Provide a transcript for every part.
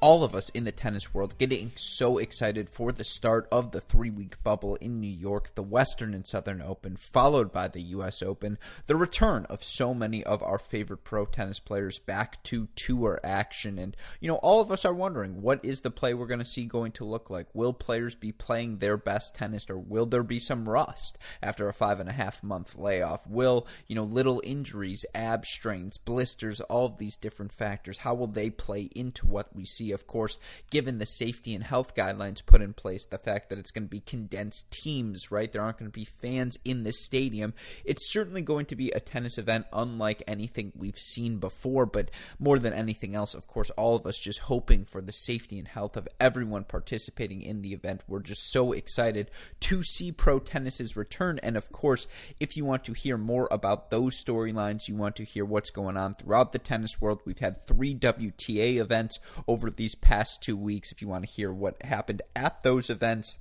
all of us in the tennis world getting so excited for the start of the three week bubble in New York, the Western and Southern Open, followed by the U.S. Open, the return of so many of our favorite pro tennis players back to tour action. And, you know, all of us are wondering what is the play we're going to see going to look like? Will players be playing their best tennis or will there be some rust after a five and a half month layoff? Will, you know, little injuries, ab strains, blisters, all of these different factors, how will they play into what we see? Of course, given the safety and health guidelines put in place, the fact that it's going to be condensed teams, right? There aren't going to be fans in the stadium. It's certainly going to be a tennis event unlike anything we've seen before, but more than anything else, of course, all of us just hoping for the safety and health of everyone participating in the event. We're just so excited to see pro tennis's return. And of course, if you want to hear more about those storylines, you want to hear what's going on throughout the tennis world, we've had three WTA events over these past two weeks. If you want to hear what happened at those events,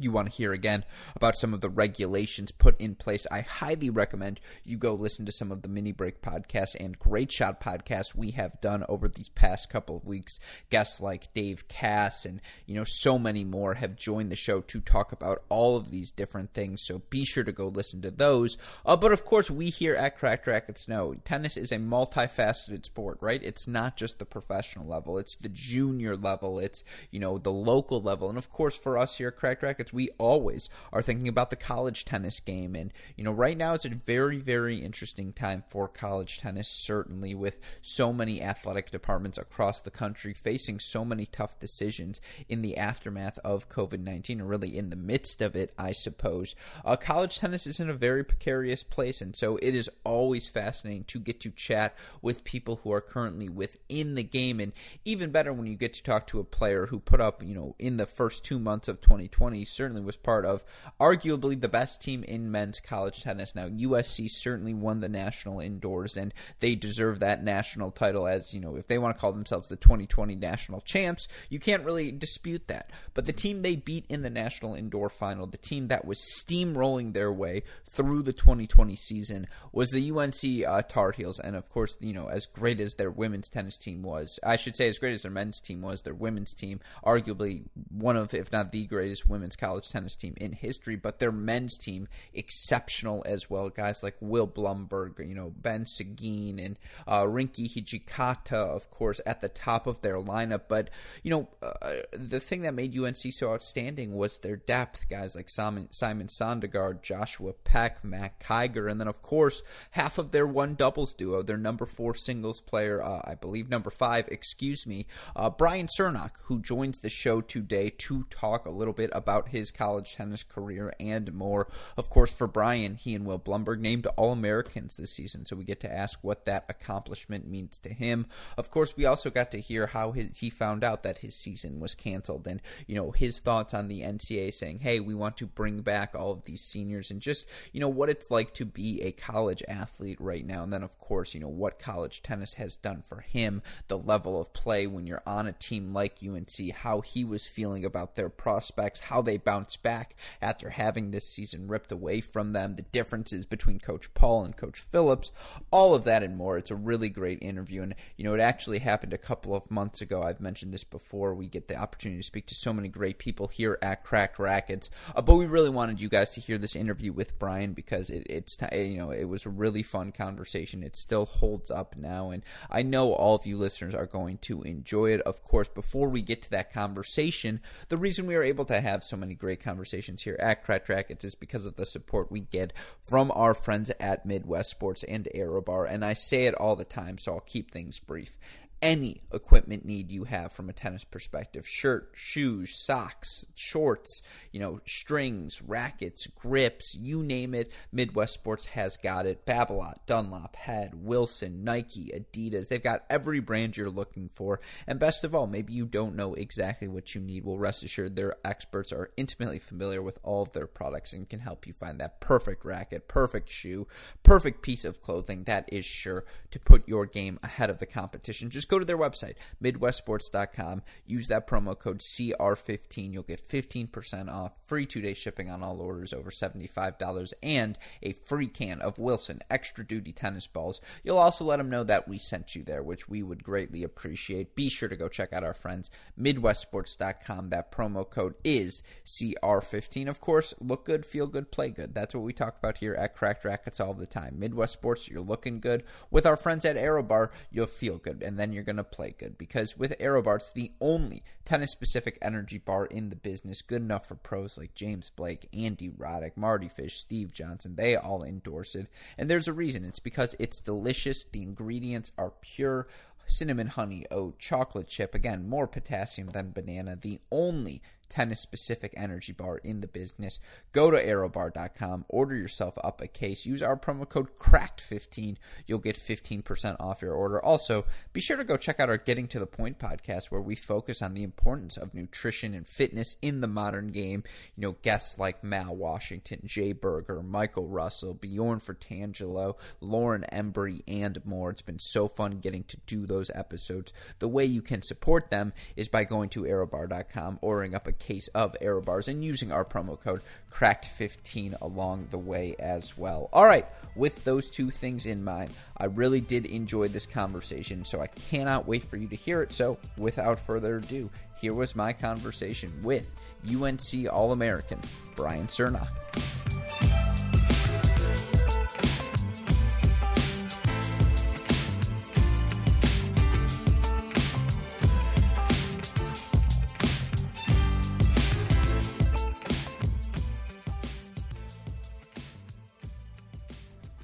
you want to hear again about some of the regulations put in place, I highly recommend you go listen to some of the mini break podcasts and great shot podcasts we have done over these past couple of weeks. Guests like Dave Cass and you know so many more have joined the show to talk about all of these different things. So be sure to go listen to those. Uh, but of course, we here at Cracked Racquets know tennis is a multifaceted sport, right? It's not just the professional level; it's the junior level, it's you know the local level, and of course for us here at Cracked We always are thinking about the college tennis game. And, you know, right now it's a very, very interesting time for college tennis, certainly with so many athletic departments across the country facing so many tough decisions in the aftermath of COVID 19, or really in the midst of it, I suppose. Uh, college tennis is in a very precarious place. And so it is always fascinating to get to chat with people who are currently within the game. And even better when you get to talk to a player who put up, you know, in the first two months of 2020, certainly was part of arguably the best team in men's college tennis. Now, USC certainly won the national indoors, and they deserve that national title as, you know, if they want to call themselves the 2020 national champs, you can't really dispute that. But the team they beat in the national indoor final, the team that was steamrolling their way through the 2020 season, was the UNC uh, Tar Heels. And of course, you know, as great as their women's tennis team was, I should say, as great as their men's team was, their women's team, arguably one of, if not the greatest women's college tennis team in history, but their men's team exceptional as well. Guys like Will Blumberg, you know, Ben Sigouin, and uh, Rinky Hijikata, of course, at the top of their lineup. But, you know, uh, the thing that made UNC so outstanding was their depth. Guys like Simon, Simon Sondergaard, Joshua Peck, Mac Kiger, and then, of course, half of their one doubles duo, their number four singles player, uh, I believe number five, excuse me, uh, Brian Cernoch, who joins the show today to talk a little bit about his college tennis career and more. Of course, for Brian, he and Will Blumberg named All Americans this season, so we get to ask what that accomplishment means to him. Of course, we also got to hear how his, he found out that his season was canceled and, you know, his thoughts on the NCAA saying, hey, we want to bring back all of these seniors and just, you know, what it's like to be a college athlete right now. And then, of course, you know, what college tennis has done for him, the level of play when you're on a team like UNC, how he was feeling about their prospects, how they bounce back after having this season ripped away from them, the differences between Coach Paul and Coach Phillips, all of that and more. It's a really great interview. And, you know, it actually happened a couple of months ago. I've mentioned this before. We get the opportunity to speak to so many great people here at Cracked Racquets. Uh, but we really wanted you guys to hear this interview with Brian because it, it's, you know, it was a really fun conversation. It still holds up now. And I know all of you listeners are going to enjoy it. Of course, before we get to that conversation, the reason we are able to have so many many great conversations here at Cracked Racquets is because of the support we get from our friends at Midwest Sports and ArrowBar. And I say it all the time, so I'll keep things brief any equipment need you have from a tennis perspective. Shirt shoes socks shorts you know strings rackets grips you name it. Midwest sports has got it. Babolat dunlop head wilson nike adidas. They've got every brand you're looking for. And best of all maybe you don't know exactly what you need. Well rest assured their experts are intimately familiar with all of their products and can help you find that perfect racket perfect shoe perfect piece of clothing. That is sure to put your game ahead of the competition. Just go to their website, MidwestSports.com. Use that promo code CR15. You'll get 15% off, free two day shipping on all orders over $75, and a free can of Wilson extra duty tennis balls. You'll also let them know that we sent you there, which we would greatly appreciate. Be sure to go check out our friends, MidwestSports.com. That promo code is CR15. Of course, look good, feel good, play good. That's what we talk about here at Cracked Racquets all the time. Midwest Sports, you're looking good. With our friends at ArrowBar, you'll feel good, and then you're going to play good because with ArrowBar, it's the only tennis specific energy bar in the business, good enough for pros like James Blake, Andy Roddick, Mardy Fish, Steve Johnson. They all endorse it. And there's a reason. It's because it's delicious, the ingredients are pure cinnamon honey oat chocolate chip again more potassium than banana the only tennis specific energy bar in the business. Go to arrowbar.com, order yourself up a case, use our promo code CRACKED15. You'll get 15% off your order. Also, be sure to go check out our Getting to the Point podcast where we focus on the importance of nutrition and fitness in the modern game. You know, guests like Mal Washington, Jay Berger, Michael Russell, Bjorn Fratangelo, Lauren Embree, and more. It's been so fun getting to do those episodes. The way you can support them is by going to arrowbar.com, ordering up a case of ArrowBars and using our promo code cracked15 along the way as well. All right, with those two things in mind, I really did enjoy this conversation, so I cannot wait for you to hear it. So, without further ado, here was my conversation with UNC All American Brian Cernoch.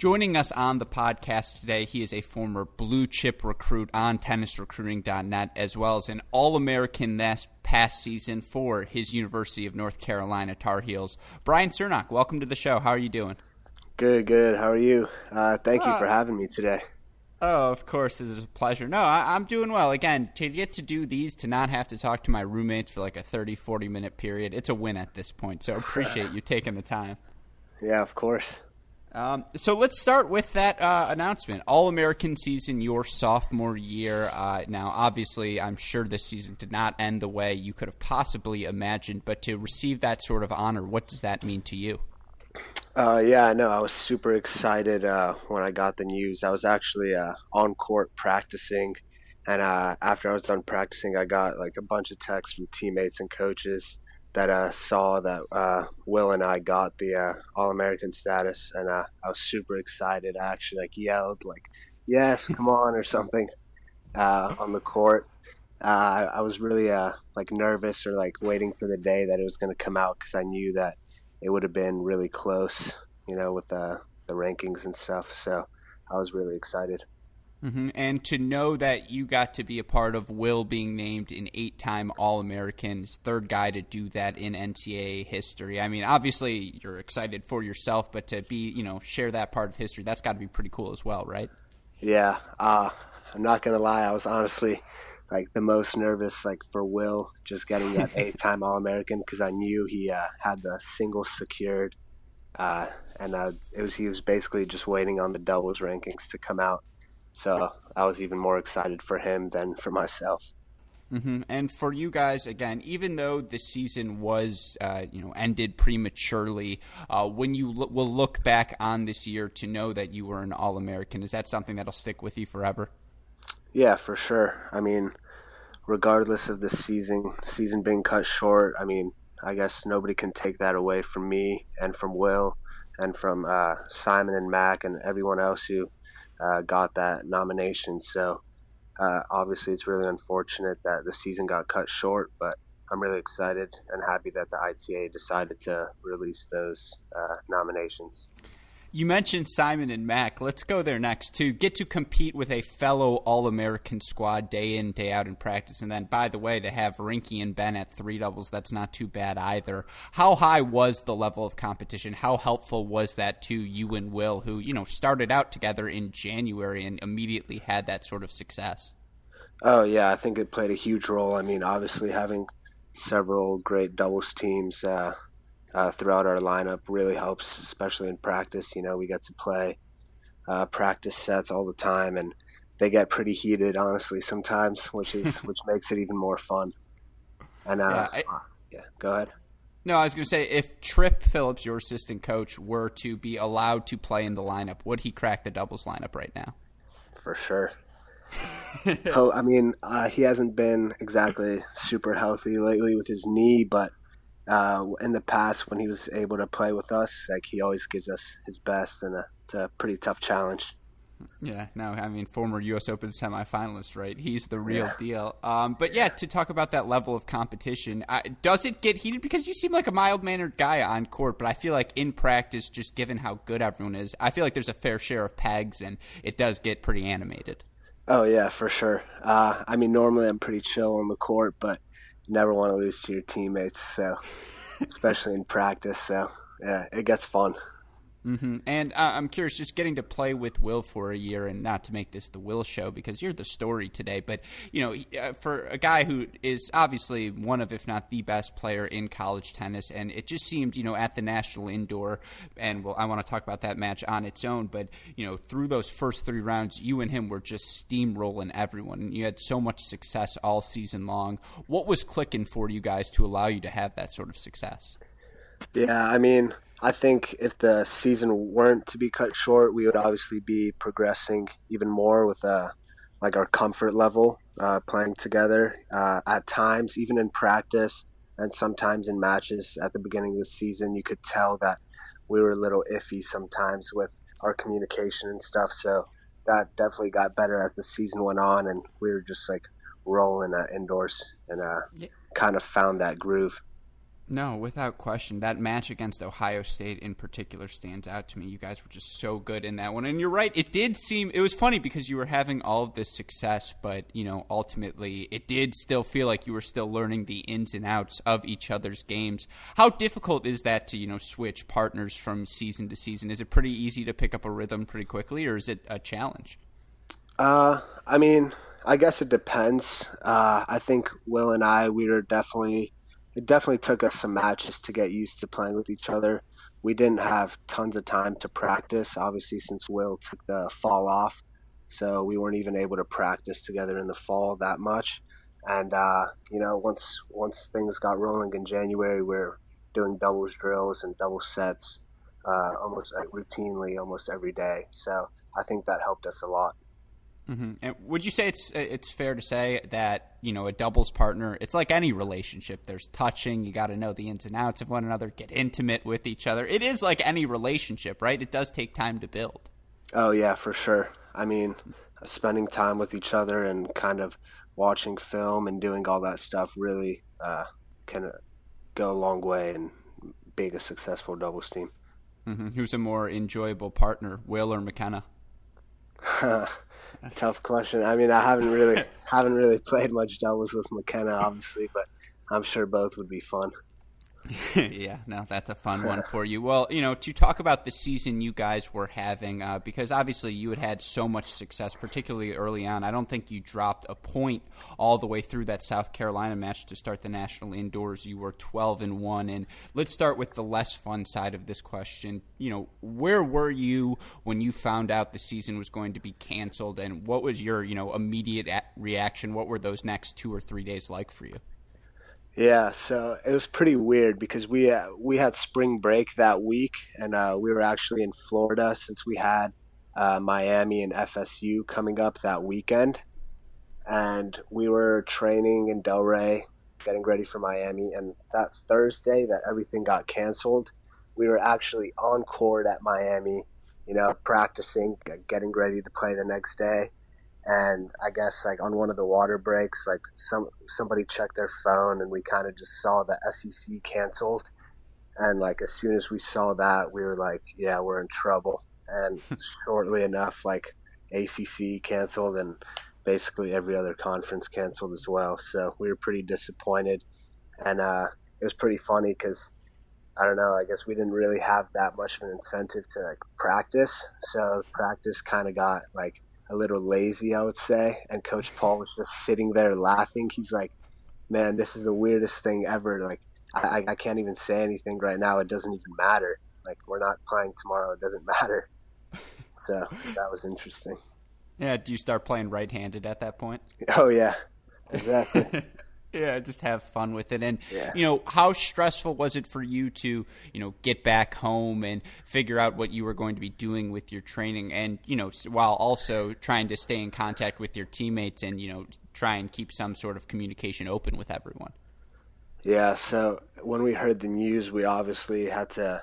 Joining us on the podcast today, he is a former blue chip recruit on tennisrecruiting.net, as well as an All American this past season for his University of North Carolina Tar Heels. Brian Cernoch, welcome to the show. How are you doing? Good, good. How are you? Uh, thank you for uh, having me today. Oh, of course, it is a pleasure. No, I, am doing well. Again, to get to do these, to not have to talk to my roommates for like a 30, 40 minute period, it's a win at this point. So appreciate you taking the time. Yeah, of course. Um, so let's start with that uh, announcement. All American season, your sophomore year. Uh, now, obviously, I'm sure this season did not end the way you could have possibly imagined, but to receive that sort of honor, what does that mean to you? Uh, yeah, no, I was super excited uh, when I got the news. I was actually uh, on court practicing, and uh, after I was done practicing, I got like a bunch of texts from teammates and coaches that uh, saw that uh, Will and I got the uh, All American status, and uh, I was super excited. I actually like yelled like, "Yes, come on!" or something uh, on the court. Uh, I was really like nervous or like waiting for the day that it was going to come out because I knew that it would have been really close, you know, with the the rankings and stuff. So I was really excited. Mm-hmm. And to know that you got to be a part of Will being named an eight time All American, third guy to do that in NCAA history. I mean, obviously you're excited for yourself, but to be, you know, share that part of history, that's got to be pretty cool as well, right? Yeah. Uh, I'm not going to lie. I was honestly like the most nervous, like for Will just getting that eight time All American because I knew he uh, had the single secured. Uh, and uh, it was he was basically just waiting on the doubles rankings to come out so I was even more excited for him than for myself. Mm-hmm. And for you guys, again, even though the season was, uh, you know, ended prematurely, uh, when you lo- will look back on this year to know that you were an All American, is that something that'll stick with you forever? Yeah, for sure. I mean, regardless of the season season being cut short, I mean, I guess nobody can take that away from me and from Will and from uh, Simon and Mac and everyone else who uh, got that nomination. So uh, obviously, it's really unfortunate that the season got cut short, but I'm really excited and happy that the ITA decided to release those uh, nominations. You mentioned Simon and Mac. Let's go there next to get to compete with a fellow All American squad day in, day out in practice. And then, by the way, to have Rinky and Ben at three doubles, that's not too bad either. How high was the level of competition? How helpful was that to you and Will, who, you know, started out together in January and immediately had that sort of success? Oh, yeah, I think it played a huge role. I mean, obviously, having several great doubles teams. Uh, uh, throughout our lineup really helps, especially in practice. You know, we get to play uh, practice sets all the time, and they get pretty heated, honestly, sometimes, which is which makes it even more fun. And uh, yeah, I, uh, yeah, go ahead. No, I was going to say if Trip Phillips, your assistant coach, were to be allowed to play in the lineup, would he crack the doubles lineup right now? For sure. oh, I mean, uh, he hasn't been exactly super healthy lately with his knee, but uh, in the past when he was able to play with us. Like he always gives us his best, and a, it's a pretty tough challenge. Yeah, no, I mean, former U.S. Open semifinalist, right? He's the real yeah. deal. Um, but yeah, to talk about that level of competition, uh, does it get heated? Because you seem like a mild mannered guy on court, but I feel like in practice, just given how good everyone is, I feel like there's a fair share of pegs, and it does get pretty animated. Oh yeah, for sure. Uh, I mean, normally I'm pretty chill on the court, but never want to lose to your teammates. So, especially in practice. So, yeah, it gets fun. Mm-hmm. And uh, I'm curious, just getting to play with Will for a year, and not to make this the Will show because you're the story today, but you know, uh, for a guy who is obviously one of, if not the best player in college tennis, and it just seemed, you know, at the national indoor, and well, I want to talk about that match on its own, but you know, through those first three rounds, you and him were just steamrolling everyone, you had so much success all season long. What was clicking for you guys to allow you to have that sort of success? Yeah, I mean I think if the season weren't to be cut short, we would obviously be progressing even more with uh, like our comfort level uh, playing together. Uh, at times, even in practice and sometimes in matches at the beginning of the season, you could tell that we were a little iffy sometimes with our communication and stuff. So that definitely got better as the season went on, and we were just like rolling uh, indoors and uh, yeah. kind of found that groove. No, without question. That match against Ohio State in particular stands out to me. You guys were just so good in that one. And you're right, it did seem it was funny because you were having all of this success, but, you know, ultimately it did still feel like you were still learning the ins and outs of each other's games. How difficult is that to, you know, switch partners from season to season? Is it pretty easy to pick up a rhythm pretty quickly or is it a challenge? Uh, I mean, I guess it depends. Uh, I think Will and I we were definitely it definitely took us some matches to get used to playing with each other. We didn't have tons of time to practice, obviously, since Will took the fall off. So we weren't even able to practice together in the fall that much. And uh, you know, once once things got rolling in January, we are doing doubles drills and double sets uh, almost like routinely, almost every day. So I think that helped us a lot. Mm-hmm. And would you say it's it's fair to say that you know a doubles partner? It's like any relationship. There's touching. You got to know the ins and outs of one another. Get intimate with each other. It is like any relationship, right? It does take time to build. Oh yeah, for sure. I mean, spending time with each other and kind of watching film and doing all that stuff really uh, can go a long way in being a successful doubles team. Mm-hmm. Who's a more enjoyable partner, Will or McKenna? Tough question. I mean, I haven't really haven't really played much doubles with McKenna, obviously, but I'm sure both would be fun. yeah, no, that's a fun one for you. Well, you know, to talk about the season you guys were having, uh, because obviously you had had so much success, particularly early on. I don't think you dropped a point all the way through that South Carolina match to start the national indoors. You were twelve and one. And let's start with the less fun side of this question. You know, where were you when you found out the season was going to be canceled, and what was your you know immediate reaction? What were those next two or three days like for you? Yeah, so it was pretty weird because we uh, we had spring break that week, and uh, we were actually in Florida since we had uh, Miami and FSU coming up that weekend, and we were training in Delray, getting ready for Miami. And that Thursday, that everything got canceled, we were actually on court at Miami, you know, practicing, getting ready to play the next day and I guess like on one of the water breaks, like some somebody checked their phone, and we kind of just saw the SEC canceled, and like as soon as we saw that, we were like, yeah, we're in trouble. And shortly enough, like ACC canceled, and basically every other conference canceled as well. So we were pretty disappointed, and uh, it was pretty funny because. I don't know. I guess we didn't really have that much of an incentive to like practice, so practice kind of got like a little lazy, I would say. And Coach Paul was just sitting there laughing. He's like, "Man, this is the weirdest thing ever. Like, I, I can't even say anything right now. It doesn't even matter. Like, we're not playing tomorrow. It doesn't matter." So that was interesting. Yeah. Do you start playing right-handed at that point? Oh yeah, exactly. yeah, just have fun with it. And yeah. you know, how stressful was it for you to, you know, get back home and figure out what you were going to be doing with your training and, you know, while also trying to stay in contact with your teammates and, you know, try and keep some sort of communication open with everyone? Yeah, so when we heard the news, we obviously had to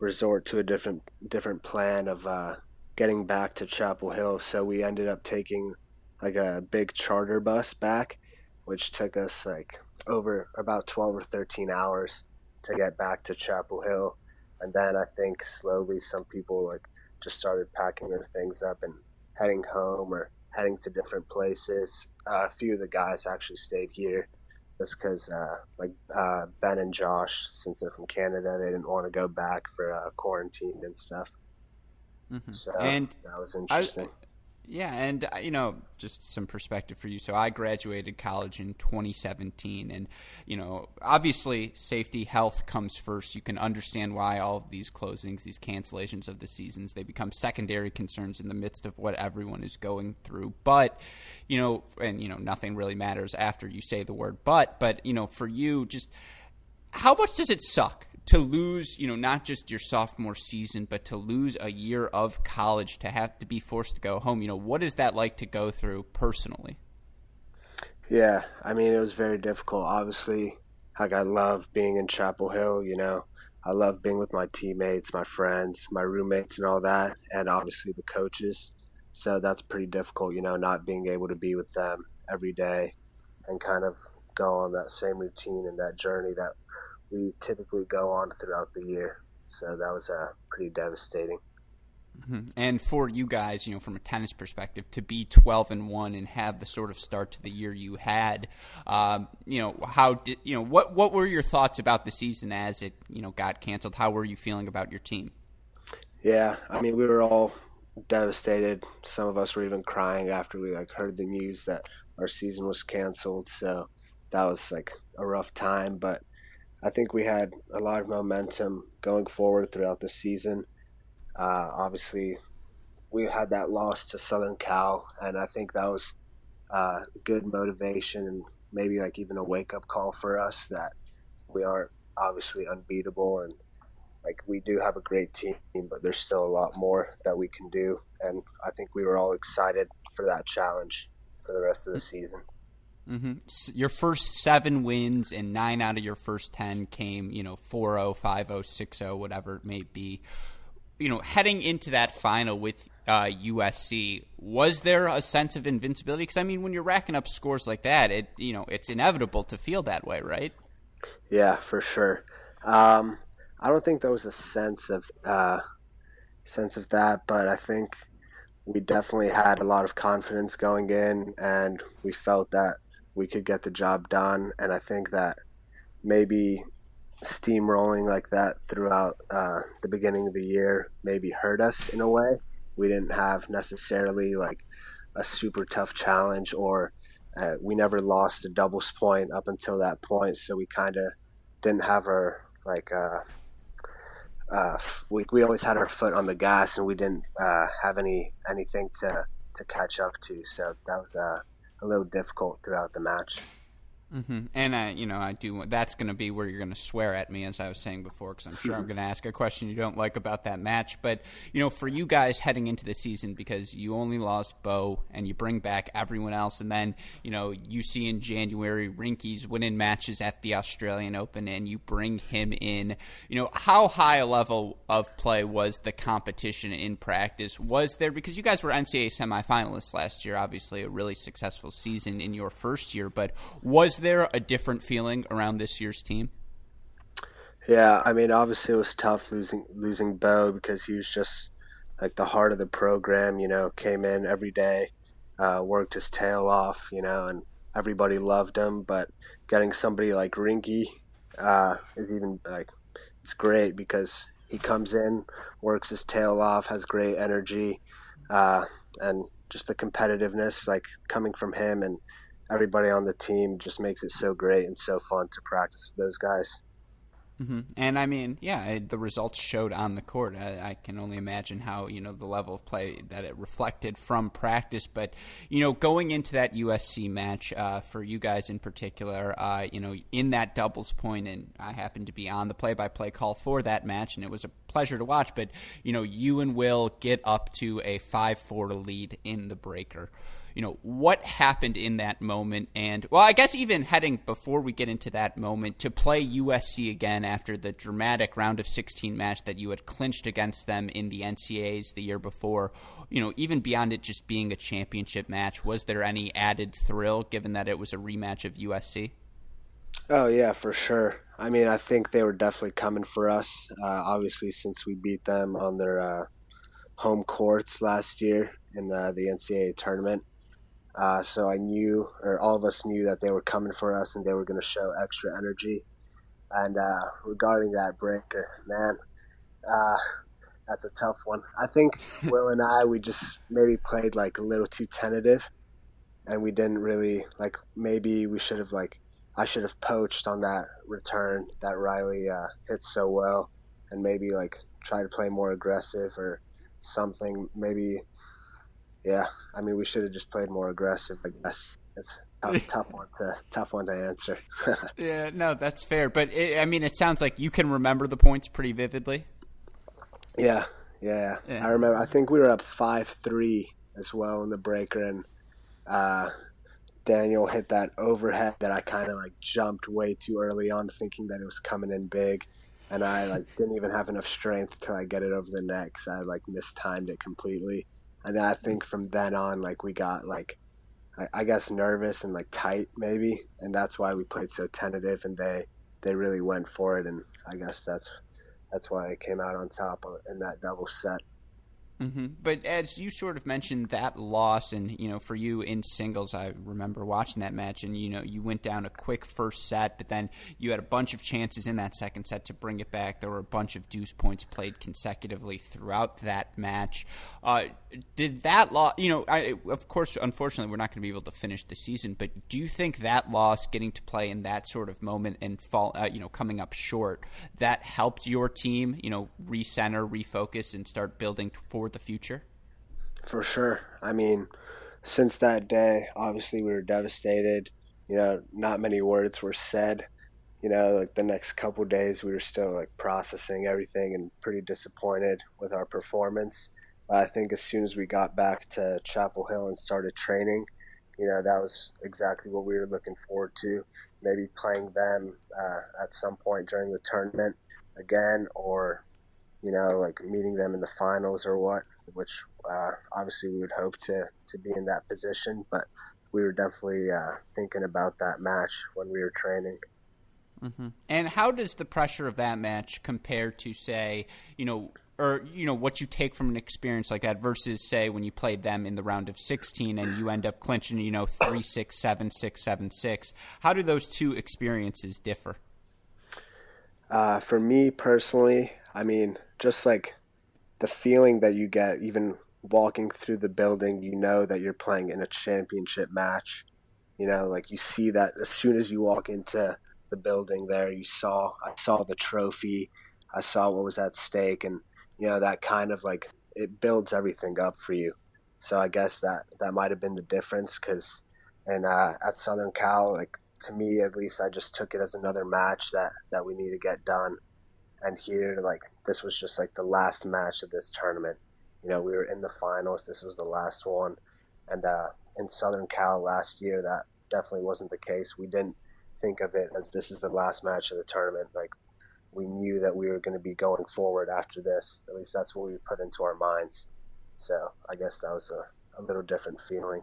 resort to a different different plan of uh, getting back to Chapel Hill. So we ended up taking like a big charter bus back which took us like over about 12 or 13 hours to get back to Chapel Hill. And then I think slowly some people like just started packing their things up and heading home or heading to different places. Uh, a few of the guys actually stayed here just because, uh, like uh, Ben and Josh, since they're from Canada, they didn't want to go back for uh, quarantine and stuff. Mm-hmm. So and that was interesting. I, yeah, and uh, you know, just some perspective for you. So I graduated college in 2017, and you know, obviously, safety, health comes first. You can understand why all of these closings, these cancellations of the seasons, they become secondary concerns in the midst of what everyone is going through. But you know, and you know, nothing really matters after you say the word "but." But you know, for you, just how much does it suck to lose, you know, not just your sophomore season, but to lose a year of college, to have to be forced to go home, you know, what is that like to go through personally? Yeah, I mean, it was very difficult. Obviously, like I love being in Chapel Hill, you know, I love being with my teammates, my friends, my roommates, and all that, and obviously the coaches. So that's pretty difficult, you know, not being able to be with them every day and kind of go on that same routine and that journey that we typically go on throughout the year. So that was uh, pretty devastating. Mm-hmm. And for you guys, you know, from a tennis perspective, to be twelve and one and have the sort of start to the year you had, um, you know, how did you know what what were your thoughts about the season as it you know got canceled? How were you feeling about your team? Yeah, I mean, we were all devastated. Some of us were even crying after we like heard the news that our season was canceled. So that was like a rough time, but I think we had a lot of momentum going forward throughout the season. Uh, obviously, we had that loss to Southern Cal, and I think that was uh, good motivation and maybe like even a wake up call for us that we aren't obviously unbeatable and like we do have a great team, but there's still a lot more that we can do. And I think we were all excited for that challenge for the rest of the season. Mm-hmm. Your first seven wins and nine out of your first ten came, you know, 4 0, 5 0, 6 0, whatever it may be. You know, heading into that final with uh, USC, was there a sense of invincibility? Because I mean, when you're racking up scores like that, it you know it's inevitable to feel that way, right? Yeah, for sure. Um, I don't think there was a sense of uh, sense of that, but I think we definitely had a lot of confidence going in, and we felt that we could get the job done. And I think that maybe steamrolling like that throughout uh, the beginning of the year maybe hurt us in a way. We didn't have necessarily like a super tough challenge, or uh, we never lost a doubles point up until that point. So we kind of didn't have our like uh, uh, we we always had our foot on the gas, and we didn't uh, have any anything to to catch up to. So that was uh, a little difficult throughout the match. Mm-hmm. And I, you know, I do. That's going to be where you're going to swear at me, as I was saying before, because I'm sure I'm going to ask a question you don't like about that match. But you know, for you guys heading into the season, because you only lost Bo and you bring back everyone else, and then you know you see in January Rinky's winning matches at the Australian Open, and you bring him in. You know, how high a level of play was the competition in practice? Was there because you guys were NCAA semifinalists last year, obviously a really successful season in your first year, but was there a different feeling around this year's team? Yeah, I mean, obviously it was tough losing losing Bo because he was just like the heart of the program. You know, came in every day, uh, worked his tail off. You know, and everybody loved him. But getting somebody like Rinky uh, is even like it's great because he comes in, works his tail off, has great energy, uh, and just the competitiveness like coming from him and everybody on the team just makes it so great and so fun to practice with those guys. Mm-hmm. And I mean, yeah, the results showed on the court. I, I, can only imagine how you know the level of play that it reflected from practice. But you know, going into that USC match uh, for you guys in particular, uh, you know, in that doubles point, and I happened to be on the play-by-play call for that match, and it was a pleasure to watch. But you know, you and Will get up to a five-four lead in the breaker you know what happened in that moment and well i guess even heading before we get into that moment to play usc again after the dramatic round of 16 match that you had clinched against them in the ncaas the year before. You know even beyond it just being a championship match was there any added thrill given that it was a rematch of usc oh yeah for sure. I mean i think they were definitely coming for us uh, obviously since we beat them on their uh, home courts last year in the, the ncaa tournament uh, so I knew, or all of us knew, that they were coming for us and they were going to show extra energy. And uh, regarding that breaker, man, uh, that's a tough one. I think Will and I, we just maybe played like a little too tentative, and we didn't really like. Maybe we should have like, I should have poached on that return that Riley uh, hit so well, and maybe like try to play more aggressive or something. Maybe yeah, I mean, we should have just played more aggressive. I guess it's a tough one to tough one to answer. yeah, no, that's fair. But it, I mean, it sounds like you can remember the points pretty vividly. Yeah, yeah, yeah. I remember. I think we were up five three as well in the breaker, and uh, Daniel hit that overhead that I kind of like jumped way too early on, thinking that it was coming in big. And I like didn't even have enough strength to like get it over the neck. So I like mistimed it completely and then I think from then on, like we got like, I, I guess nervous and like tight maybe, and that's why we played so tentative, and they they really went for it, and I guess that's that's why I came out on top in that double set. Mm-hmm. But as you sort of mentioned that loss, and you know, for you in singles, I remember watching that match, and you know, you went down a quick first set, but then you had a bunch of chances in that second set to bring it back. There were a bunch of deuce points played consecutively throughout that match. Uh, did that loss? You know, I, of course, unfortunately, we're not going to be able to finish the season. But do you think that loss, getting to play in that sort of moment and fall, uh, you know, coming up short, that helped your team, you know, recenter, refocus, and start building for the future? For sure. I mean, since that day, obviously we were devastated. You know, not many words were said. You know, like the next couple days, we were still like processing everything and pretty disappointed with our performance. But I think as soon as we got back to Chapel Hill and started training, you know, that was exactly what we were looking forward to. Maybe playing them uh, at some point during the tournament again, or you know, like meeting them in the finals or what, which uh, obviously we would hope to, to be in that position. But we were definitely uh, thinking about that match when we were training. Mm-hmm. And how does the pressure of that match compare to, say, you know, or you know what you take from an experience like that versus say when you played them in the round of 16 and you end up clinching you know 3 6 7 6 7 6 how do those two experiences differ Uh, for me personally, I mean, just like the feeling that you get, even walking through the building, you know that you're playing in a championship match. You know, like you see that as soon as you walk into the building there, you saw, I saw the trophy, I saw what was at stake, and, you know, that kind of like, it builds everything up for you. So I guess that that might have been the difference because, and uh, at Southern Cal, like to me at least, I just took it as another match that that we need to get done. And here, like this was just like the last match of this tournament. You know, we were in the finals. This was the last one, and uh, in Southern Cal last year, that definitely wasn't the case. We didn't think of it as this is the last match of the tournament. Like we knew that we were going to be going forward after this. At least that's what we put into our minds. So I guess that was a, a little different feeling.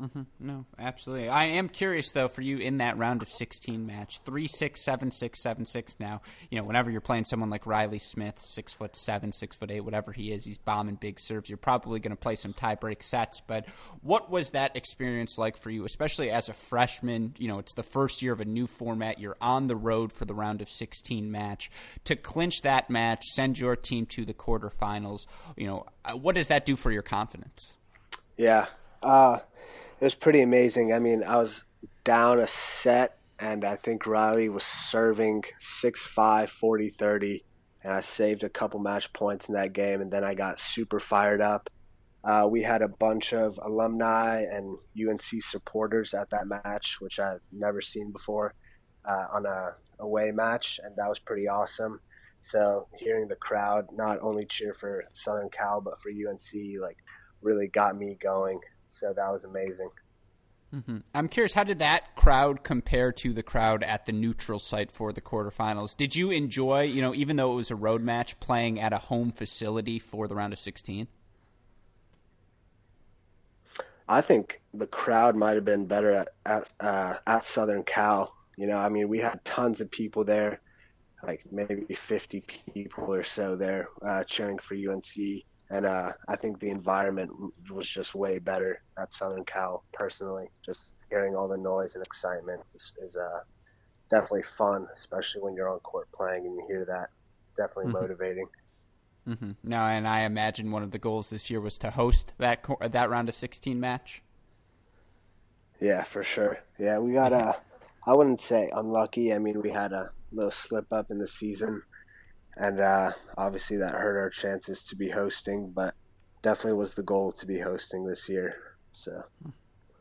Mm-hmm. No, absolutely. I am curious though for you in that round of 16 match, three six seven six seven six. Now, you know, whenever you're playing someone like Riley Smith, six foot seven, six foot eight, whatever he is, he's bombing big serves. You're probably going to play some tiebreak sets. But what was that experience like for you, especially as a freshman? You know, it's the first year of a new format. You're on the road for the round of 16 match to clinch that match, send your team to the quarterfinals. You know, uh, what does that do for your confidence? Yeah. Uh, it was pretty amazing. I mean, I was down a set, and I think Riley was serving 6 5, 40 30, and I saved a couple match points in that game, and then I got super fired up. Uh, we had a bunch of alumni and UNC supporters at that match, which I've never seen before uh, on a away match, and that was pretty awesome. So hearing the crowd not only cheer for Southern Cal but for UNC, like, really got me going. So that was amazing. Mm-hmm. I'm curious, how did that crowd compare to the crowd at the neutral site for the quarterfinals? Did you enjoy, you know, even though it was a road match, playing at a home facility for the round of 16? I think the crowd might have been better at at, uh, at Southern Cal. You know, I mean, we had tons of people there, like maybe 50 people or so there uh, cheering for UNC and uh, I think the environment was just way better at Southern Cal. Personally, just hearing all the noise and excitement is, is uh, definitely fun, especially when you're on court playing and you hear that. It's definitely mm-hmm. motivating. Mm-hmm. Now, and I imagine one of the goals this year was to host that that round of 16 match. Yeah, for sure. Yeah, we got a. I wouldn't say unlucky. I mean, we had a little slip up in the season and uh, obviously that hurt our chances to be hosting, but definitely was the goal to be hosting this year. So.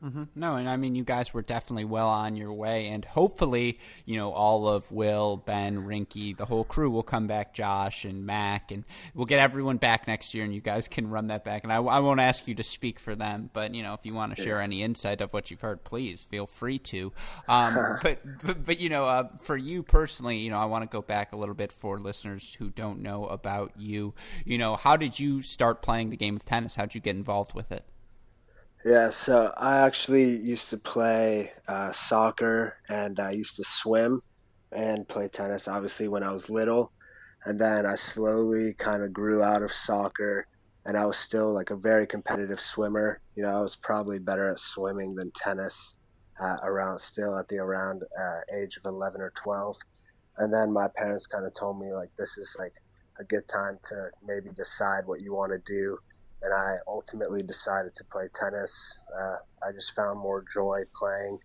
Mm-hmm. No, and I mean, you guys were definitely well on your way, and hopefully, you know, all of Will, Ben, Rinky, the whole crew will come back, Josh and Mac, and we'll get everyone back next year, and you guys can run that back. And I, I won't ask you to speak for them, but you know, if you want to share any insight of what you've heard, please feel free to. Um, but, but, but you know, uh, for you personally, you know, I want to go back a little bit for listeners who don't know about you. You know, how did you start playing the game of tennis? How did you get involved with it? Yeah, so I actually used to play uh, soccer and I used to swim and play tennis, obviously, when I was little. And then I slowly kind of grew out of soccer and I was still like a very competitive swimmer. You know, I was probably better at swimming than tennis uh, around still at the around uh, age of 11 or 12. And then my parents kind of told me, like, this is like a good time to maybe decide what you want to do and I ultimately decided to play tennis. Uh, I just found more joy playing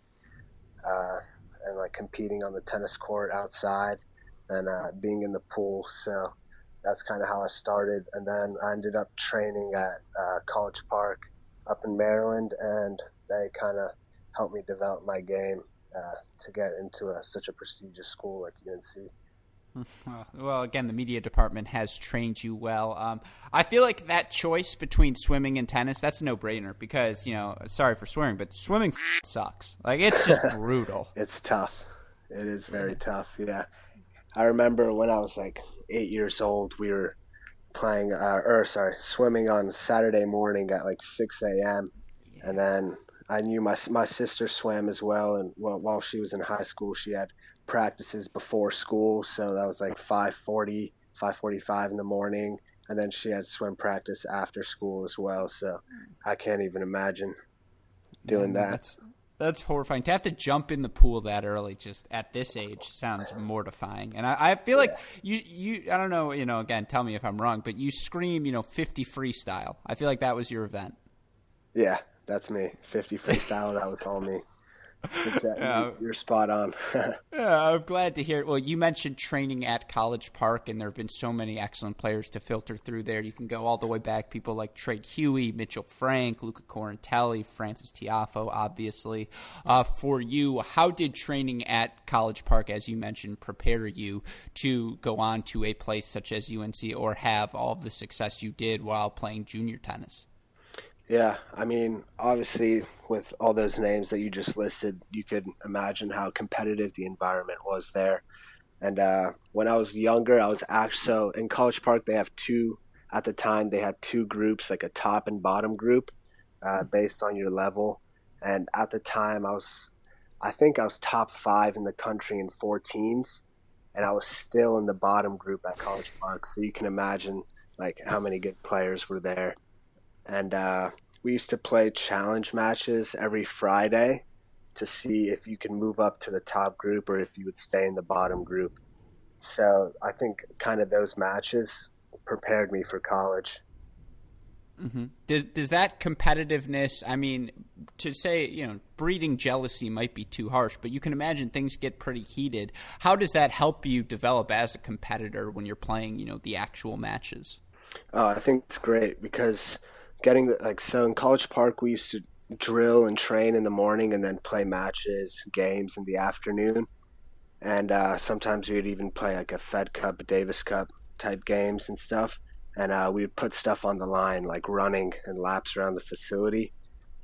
uh, and like competing on the tennis court outside and uh, being in the pool. So that's kind of how I started, and then I ended up training at uh, College Park up in Maryland, and they kind of helped me develop my game uh, to get into a, such a prestigious school like UNC. Well, again, the media department has trained you well. Um, I feel like that choice between swimming and tennis, that's a no brainer because, you know, sorry for swearing, but swimming sucks. Like, it's just brutal. It's tough. It is very tough, yeah. I remember when I was like eight years old, we were playing, uh, or sorry, swimming on Saturday morning at like 6 a.m. Yeah. And then I knew my, my sister swam as well. And while she was in high school, she had practices before school, so that was like 5:40, 5:45 in the morning, and then she had swim practice after school as well. So I can't even imagine doing that. That's, That's horrifying. To have to jump in the pool that early, just at this age, sounds mortifying. And I, I feel like yeah. you, you, I don't know, you know, again, tell me if I'm wrong, but you scream, you know, 50 freestyle. I feel like that was your event. Yeah, that's me. 50 freestyle, that was all me. Exactly. Yeah. You're spot on. yeah, I'm glad to hear it. Well, you mentioned training at College Park, and there have been so many excellent players to filter through there. You can go all the way back, people like Treat Huey, Mitchell Frank, Luca Corinteli, Frances Tiafoe, obviously. Uh, for you, how did training at College Park, as you mentioned, prepare you to go on to a place such as UNC or have all the success you did while playing junior tennis? Yeah, I mean, obviously, with all those names that you just listed, you could imagine how competitive the environment was there. And uh, when I was younger, I was actually so in College Park. They have two at the time. They had two groups, like a top and bottom group, uh, based on your level. And at the time, I was, I think I was top five in the country in 14s, and I was still in the bottom group at College Park. So you can imagine like how many good players were there and uh, we used to play challenge matches every Friday to see if you can move up to the top group or if you would stay in the bottom group. So I think kind of those matches prepared me for college. Mm-hmm. Does, does that competitiveness, I mean, to say, you know, breeding jealousy might be too harsh, but you can imagine things get pretty heated. How does that help you develop as a competitor when you're playing, you know, the actual matches? Oh, I think it's great because getting like so in College Park we used to drill and train in the morning and then play matches, games in the afternoon. And uh, sometimes we would even play like a Fed Cup, a Davis Cup type games and stuff. And uh, we would put stuff on the line like running and laps around the facility.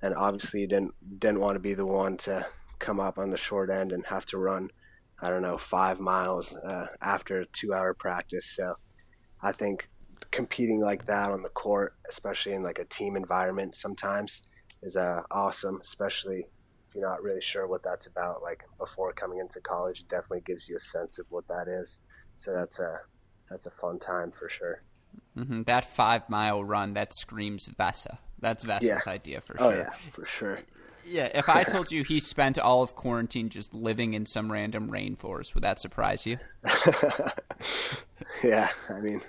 And obviously, you didn't didn't want to be the one to come up on the short end and have to run, I don't know, five miles uh, after a two hour practice. So I think competing like that on the court, especially in like a team environment, sometimes is uh, awesome. Especially if you're not really sure what that's about. Like before coming into college, it definitely gives you a sense of what that is. So that's a that's a fun time for sure. Mm-hmm. That five mile run that screams Vesa. That's Vesa's yeah. idea for oh, sure. Oh yeah, for sure. Yeah, if I told you he spent all of quarantine just living in some random rainforest, would that surprise you? yeah, I mean,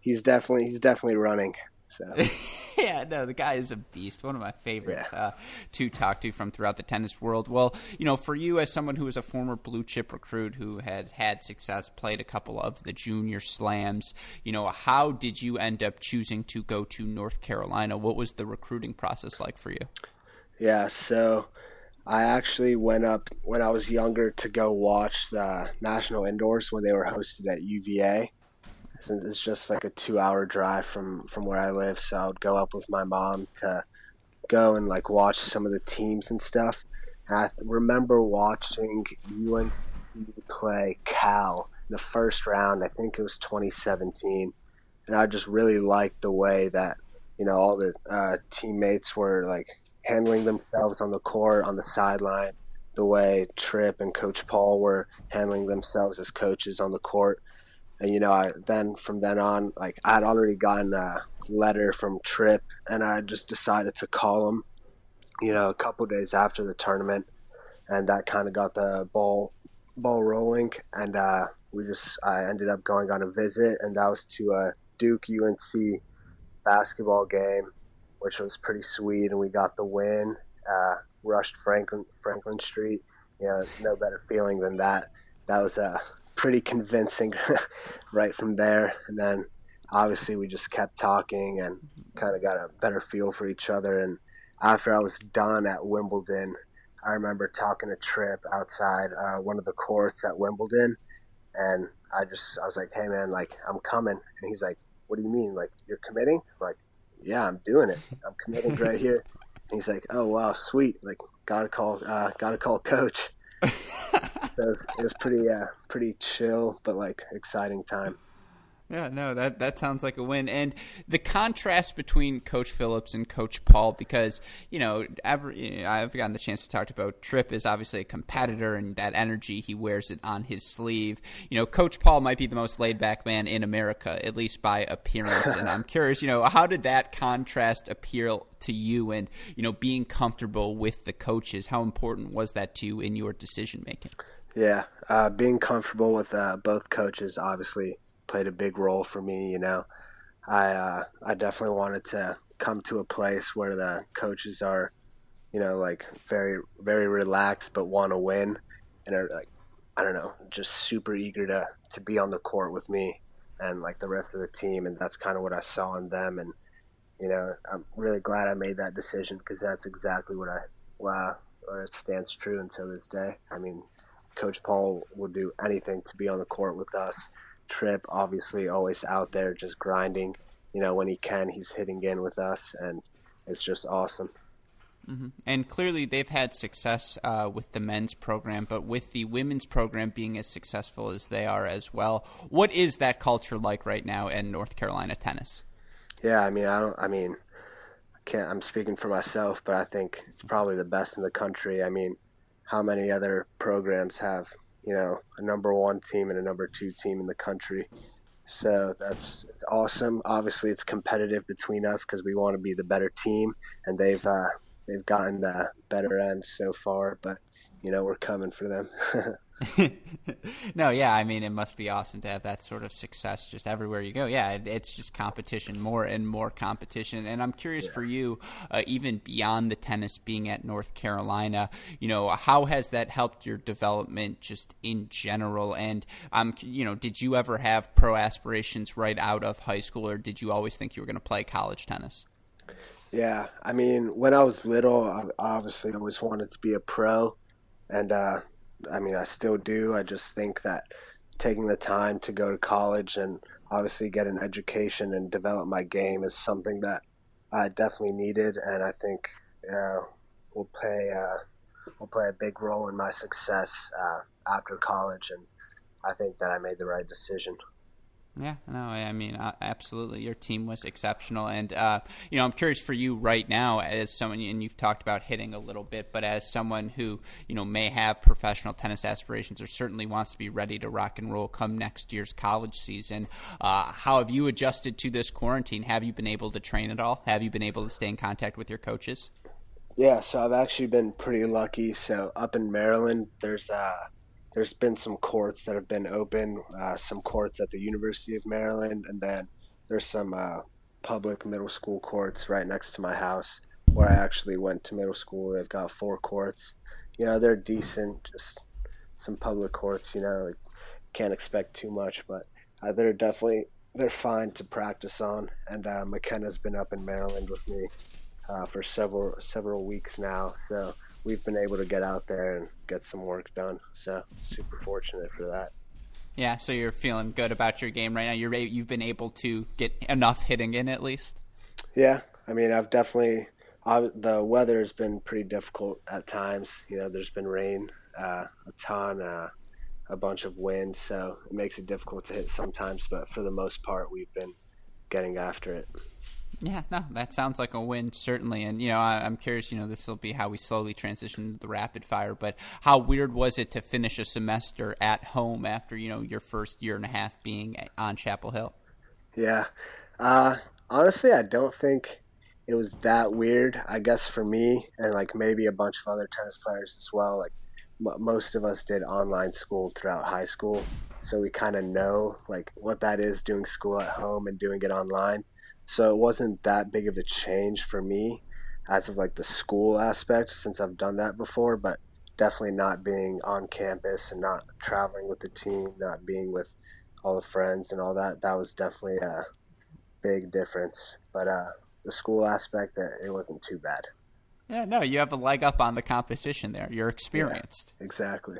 he's definitely he's definitely running. So. yeah, no, the guy is a beast. One of my favorites yeah. uh, to talk to from throughout the tennis world. Well, you know, for you as someone who is a former blue chip recruit who had had success, played a couple of the junior slams, you know, how did you end up choosing to go to North Carolina? What was the recruiting process like for you? Yeah, so I actually went up when I was younger to go watch the national indoors when they were hosted at UVA since it's just like a two hour drive from from where I live. So I would go up with my mom to go and like watch some of the teams and stuff. And I remember watching UNC play Cal in the first round. I think it was 2017, and I just really liked the way that you know all the uh, teammates were like handling themselves on the court, on the sideline, the way Tripp and Coach Paul were handling themselves as coaches on the court and you know I then from then on like i had already gotten a letter from Tripp and I just decided to call him you know a couple days after the tournament. And that kind of got the ball ball rolling. And uh, we just I ended up going on a visit and that was to a Duke UNC basketball game which was pretty sweet. And we got the win uh, rushed Franklin Franklin Street. You know no better feeling than that. That was a pretty convincing right from there. And then obviously we just kept talking and kind of got a better feel for each other. And after I was done at Wimbledon, I remember talking to Tripp outside uh, one of the courts at Wimbledon. And I just, I was like, hey man, like I'm coming. And he's like, what do you mean? Like you're committing? I'm like, yeah, I'm doing it. I'm committing right here. And he's like, oh wow, sweet. Like gotta call, uh, gotta call coach. so it was, it was pretty uh, pretty chill, but like exciting time. Yeah, no, that that sounds like a win. And the contrast between Coach Phillips and Coach Paul, because you know, every, I've gotten the chance to talk about Tripp is obviously a competitor, and that energy he wears it on his sleeve. You know, Coach Paul might be the most laid back man in America, at least by appearance. and I'm curious, you know, how did that contrast appeal to you? And you know, being comfortable with the coaches, how important was that to you in your decision making? Yeah, uh, being comfortable with uh, both coaches, obviously played a big role for me. You know, I uh, I definitely wanted to come to a place where the coaches are, you know, like very very relaxed but want to win, and are like I don't know, just super eager to to be on the court with me and like the rest of the team, and that's kind of what I saw in them, and you know, I'm really glad I made that decision because that's exactly what I wow, it stands true until this day. I mean, Coach Paul would do anything to be on the court with us Tripp, obviously, always out there just grinding. You know, when he can, he's hitting in with us, and it's just awesome. Mm-hmm. And clearly, they've had success uh, with the men's program, but with the women's program being as successful as they are as well, what is that culture like right now in North Carolina tennis? Yeah, I mean, I don't. I mean, I can't. I'm speaking for myself, but I think it's probably the best in the country. I mean, how many other programs have you know a number one team and a number two team in the country. So that's it's awesome. Obviously, it's competitive between us because we want to be the better team, and they've uh, they've gotten the better end so far. But you know, we're coming for them. no, yeah, I mean, it must be awesome to have that sort of success just everywhere you go. Yeah, it, it's just competition, more and more competition. And I'm curious yeah. for you, uh, even beyond the tennis being at North Carolina, you know, how has that helped your development just in general? And, um, you know, did you ever have pro aspirations right out of high school, or did you always think you were going to play college tennis? Yeah, I mean, when I was little, I obviously always wanted to be a pro, and uh, I mean, I still do. I just think that taking the time to go to college and obviously get an education and develop my game is something that I definitely needed, and I think uh, will play uh, will play a big role in my success uh, after college. And I think that I made the right decision. Yeah, no, I mean, uh, absolutely. Your team was exceptional, and uh, you know, I'm curious for you right now, as someone, and you've talked about hitting a little bit, but as someone who you know may have professional tennis aspirations, or certainly wants to be ready to rock and roll come next year's college season, uh, how have you adjusted to this quarantine? Have you been able to train at all? Have you been able to stay in contact with your coaches? Yeah, so I've actually been pretty lucky. So up in Maryland, there's uh there's been some courts that have been open, uh, some courts at the University of Maryland, and then there's some uh, public middle school courts right next to my house where I actually went to middle school. They've got four courts. You know, they're decent, just some public courts. You know, can't expect too much, but uh, they're definitely they're fine to practice on. And uh, McKenna's been up in Maryland with me uh, for several several weeks now, so we've been able to get out there and get some work done. So super fortunate for that. Yeah, so you're feeling good about your game right now. You're you've been able to get enough hitting in at least. Yeah, I mean, I've definitely uh, the weather has been pretty difficult at times. You know, there's been rain, uh, a ton, uh, a bunch of wind, so it makes it difficult to hit sometimes. But for the most part, we've been getting after it. Yeah, no, that sounds like a win certainly, and you know I, am curious. You know, this will be how we slowly transition to the rapid fire. But how weird was it to finish a semester at home after you know your first year and a half being on Chapel Hill? Yeah, uh, honestly, I don't think it was that weird. I guess for me and like maybe a bunch of other tennis players as well. Like most of us did online school throughout high school, so we kind of know like what that is doing school at home and doing it online so it wasn't that big of a change for me as of like the school aspect since I've done that before, but definitely not being on campus and not traveling with the team, not being with all the friends and all that, that was definitely a big difference. But uh, the school aspect, uh, it wasn't too bad. Yeah, no, you have a leg up on the competition there. You're experienced. Yeah, exactly.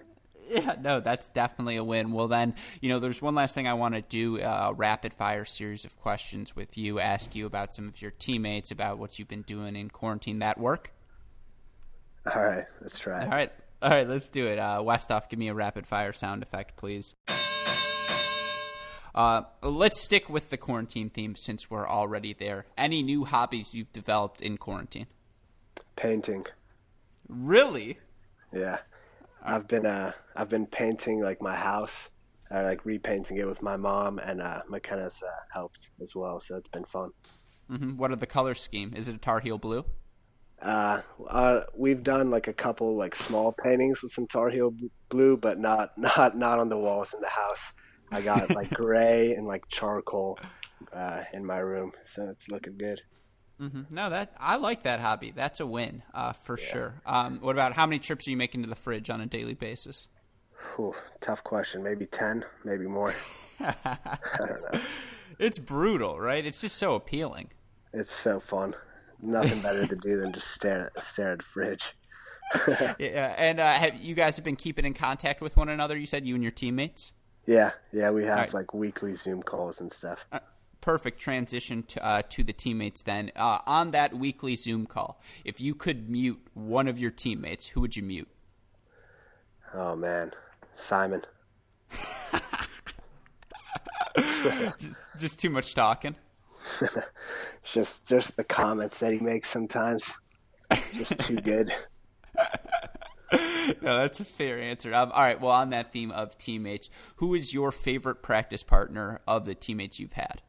Yeah, no, that's definitely a win. Well, then, you know, there's one last thing I want to do uh, a rapid fire series of questions with you, ask you about some of your teammates, about what you've been doing in quarantine. That work? All right, let's try. All right, all right, let's do it. Uh, Westoff, give me a rapid fire sound effect, please. Uh, let's stick with the quarantine theme since we're already there. Any new hobbies you've developed in quarantine? Painting. Really? Yeah, I've been uh I've been painting like my house, or like repainting it with my mom, and uh, McKenna's uh, helped as well, so it's been fun. Mm-hmm. What are the color scheme? Is it a Tar Heel blue? Uh, uh, we've done like a couple like small paintings with some Tar Heel blue, but not not not on the walls in the house. I got like gray and like charcoal uh, in my room, so it's looking good. Mm-hmm. No, that I like that hobby. That's a win uh, for yeah. sure. Um, what about how many trips are you making to the fridge on a daily basis? Whew, tough question. Maybe ten, maybe more. I don't know. It's brutal, right? It's just so appealing. It's so fun. Nothing better to do than just stare at stare at the fridge. yeah, and uh, have you guys have been keeping in contact with one another? You said you and your teammates. Yeah, yeah, we have right. like weekly Zoom calls and stuff. Uh, perfect transition to, uh, to the teammates then. Uh, on that weekly Zoom call, if you could mute one of your teammates, who would you mute? Oh, man. Simon. just, just too much talking. just just the comments that he makes sometimes. Just too good. no, that's a fair answer. Um, all right. Well, on that theme of teammates, who is your favorite practice partner of the teammates you've had?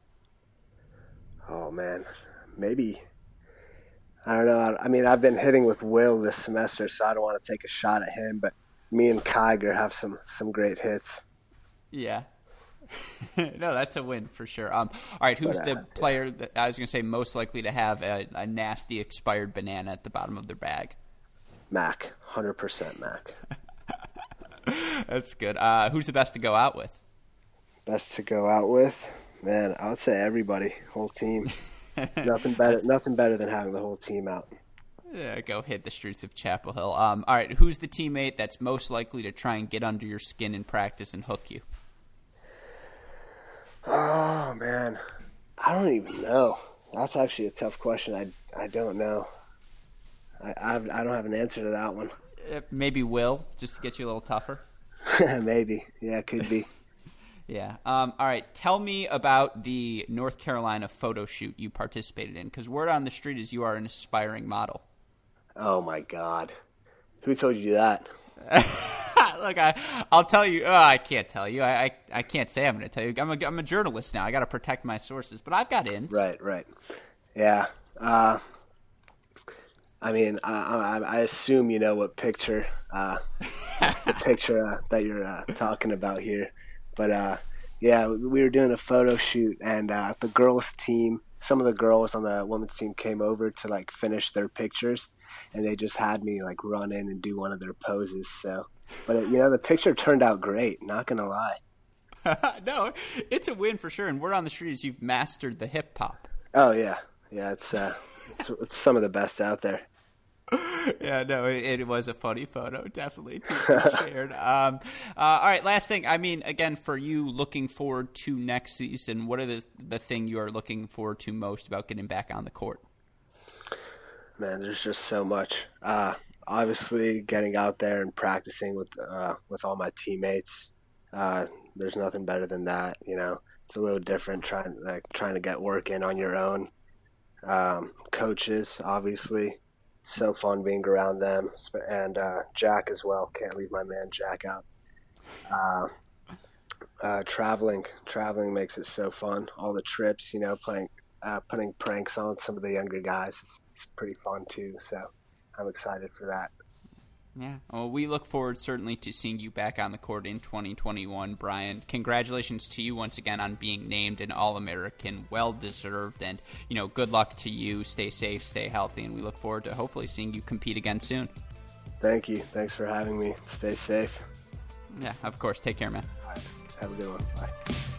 Oh man, maybe. I don't know. I mean, I've been hitting with Will this semester, so I don't want to take a shot at him. But me and Kiger have some some great hits. Yeah. no, that's a win for sure. Um, all right, who's but, uh, the player yeah. that I was going to say most likely to have a, a, nasty expired banana at the bottom of their bag? Mac, hundred percent Mac. that's good. Uh, who's the best to go out with? Best to go out with? Man, I would say everybody, whole team. nothing better, nothing better than having the whole team out. Yeah, go hit the streets of Chapel Hill. Um, all right, who's the teammate that's most likely to try and get under your skin in practice and hook you? Oh man, I don't even know. That's actually a tough question. I I don't know. I I've, I do not have an answer to that one. Uh, maybe Will, just to get you a little tougher. Maybe, yeah, could be. Yeah. Um, all right. Tell me about the North Carolina photo shoot you participated in, because word on the street is you are an aspiring model. Oh my God, who told you that? Look, I, I'll tell you. Oh, I can't tell you. I, I, I can't say I'm going to tell you. I'm a, I'm a journalist now. I got to protect my sources, but I've got ins. Right, right. Yeah. Uh, I mean, I, I, I, assume you know what picture, uh, the picture uh, that you're uh, talking about here. But uh, yeah, we were doing a photo shoot, and uh, the girls' team, some of the girls on the women's team came over to like finish their pictures, and they just had me like run in and do one of their poses. So, but it, you know, the picture turned out great. Not gonna lie. no, it's a win for sure. And word on the street is you've mastered the hip hop. Oh yeah, yeah. It's uh, it's, it's some of the best out there. yeah, no, it, it, was a funny photo, definitely to be shared. Um, uh, all right, last thing. I mean, again, for you looking forward to next season, what are the the thing you are looking forward to most about getting back on the court? Man, there's just so much. Uh, obviously, getting out there and practicing with uh, with all my teammates. Uh, there's nothing better than that. You know, it's a little different trying like trying to get work in on your own. Um, coaches, obviously so fun being around them and uh, Jack as well. Can't leave my man Jack out. Uh, uh, traveling, traveling makes it so fun. All the trips, you know, playing, uh, putting pranks on some of the younger guys, it's, it's pretty fun too. So I'm excited for that. Yeah. Well, we look forward certainly to seeing you back on the court in 2021, Brian. Congratulations to you once again on being named an All American. Well deserved. And, you know, good luck to you. Stay safe, stay healthy, and we look forward to hopefully seeing you compete again soon. Thank you. Thanks for having me. Stay safe. Yeah, of course. Take care, man. All right. Have a good one. Bye.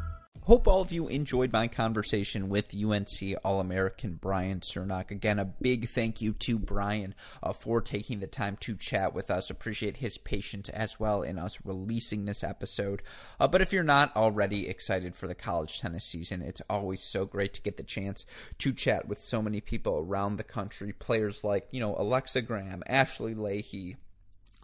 Hope all of you enjoyed my conversation with UNC All American Brian Cernoch. Again, a big thank you to Brian uh, for taking the time to chat with us. Appreciate his patience as well in us releasing this episode. Uh, but if you're not already excited for the college tennis season, it's always so great to get the chance to chat with so many people around the country. Players like, you know, Alexa Graham, Ashley Lahey,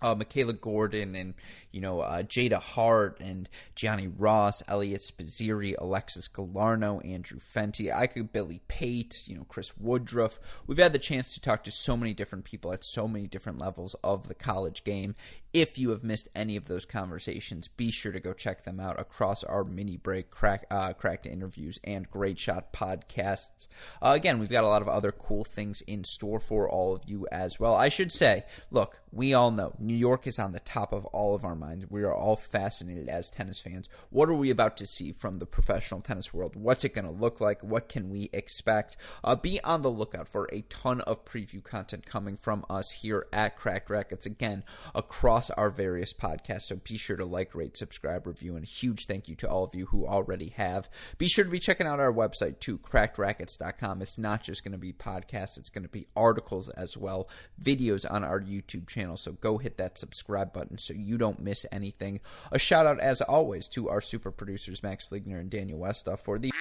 uh, Michaela Gordon and you know uh, Jada Hart and Gianni Ross, Elliot Spizzirri, Alexis Galarneau, Andrew Fenty, I could Billy Pate, you know Chris Woodruff. We've had the chance to talk to so many different people at so many different levels of the college game. If you have missed any of those conversations, be sure to go check them out across our mini break, crack, uh, cracked interviews, and great shot podcasts. Uh, again, we've got a lot of other cool things in store for all of you as well. I should say, look, we all know New York is on the top of all of our minds. We are all fascinated as tennis fans. What are we about to see from the professional tennis world? What's it going to look like? What can we expect? Uh, be on the lookout for a ton of preview content coming from us here at Cracked Racquets. Again, across our various podcasts. So be sure to like, rate, subscribe, review, and a huge thank you to all of you who already have. Be sure to be checking out our website too, crackedracquets.com. It's not just going to be podcasts, it's going to be articles as well, videos on our YouTube channel. So go hit that subscribe button so you don't miss anything. A shout out, as always, to our super producers, Max Fligner and Daniel Westoff, for the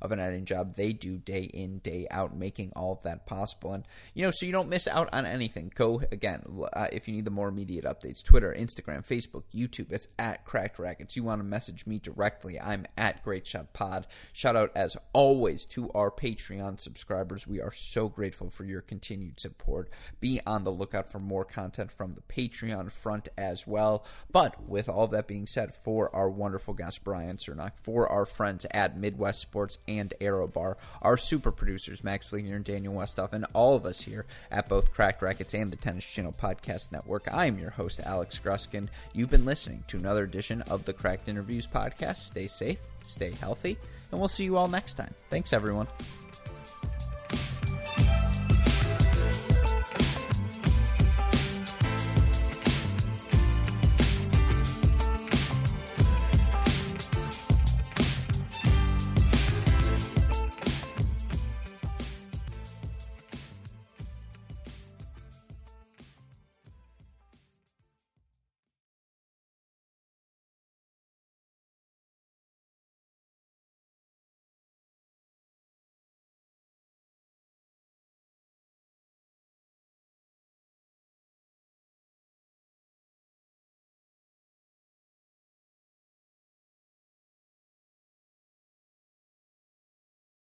of an editing job they do day in, day out, making all of that possible. And, you know, so you don't miss out on anything. Go, again, uh, if you need the more immediate updates, Twitter, Instagram, Facebook, YouTube, it's at Cracked Racquets. You want to message me directly, I'm at Great Shot Pod. Shout out, as always, to our Patreon subscribers. We are so grateful for your continued support. Be on the lookout for more content from the Patreon front as well. But with all that being said, for our wonderful guest, Brian Cernoch, for our friends at Midwest Sports and ArrowBar, our super producers, Max Fligner and Daniel Westoff, and all of us here at both Cracked Racquets and the Tennis Channel Podcast Network, I am your host, Alex Gruskin. You've been listening to another edition of the Cracked Interviews Podcast. Stay safe, stay healthy, and we'll see you all next time. Thanks, everyone.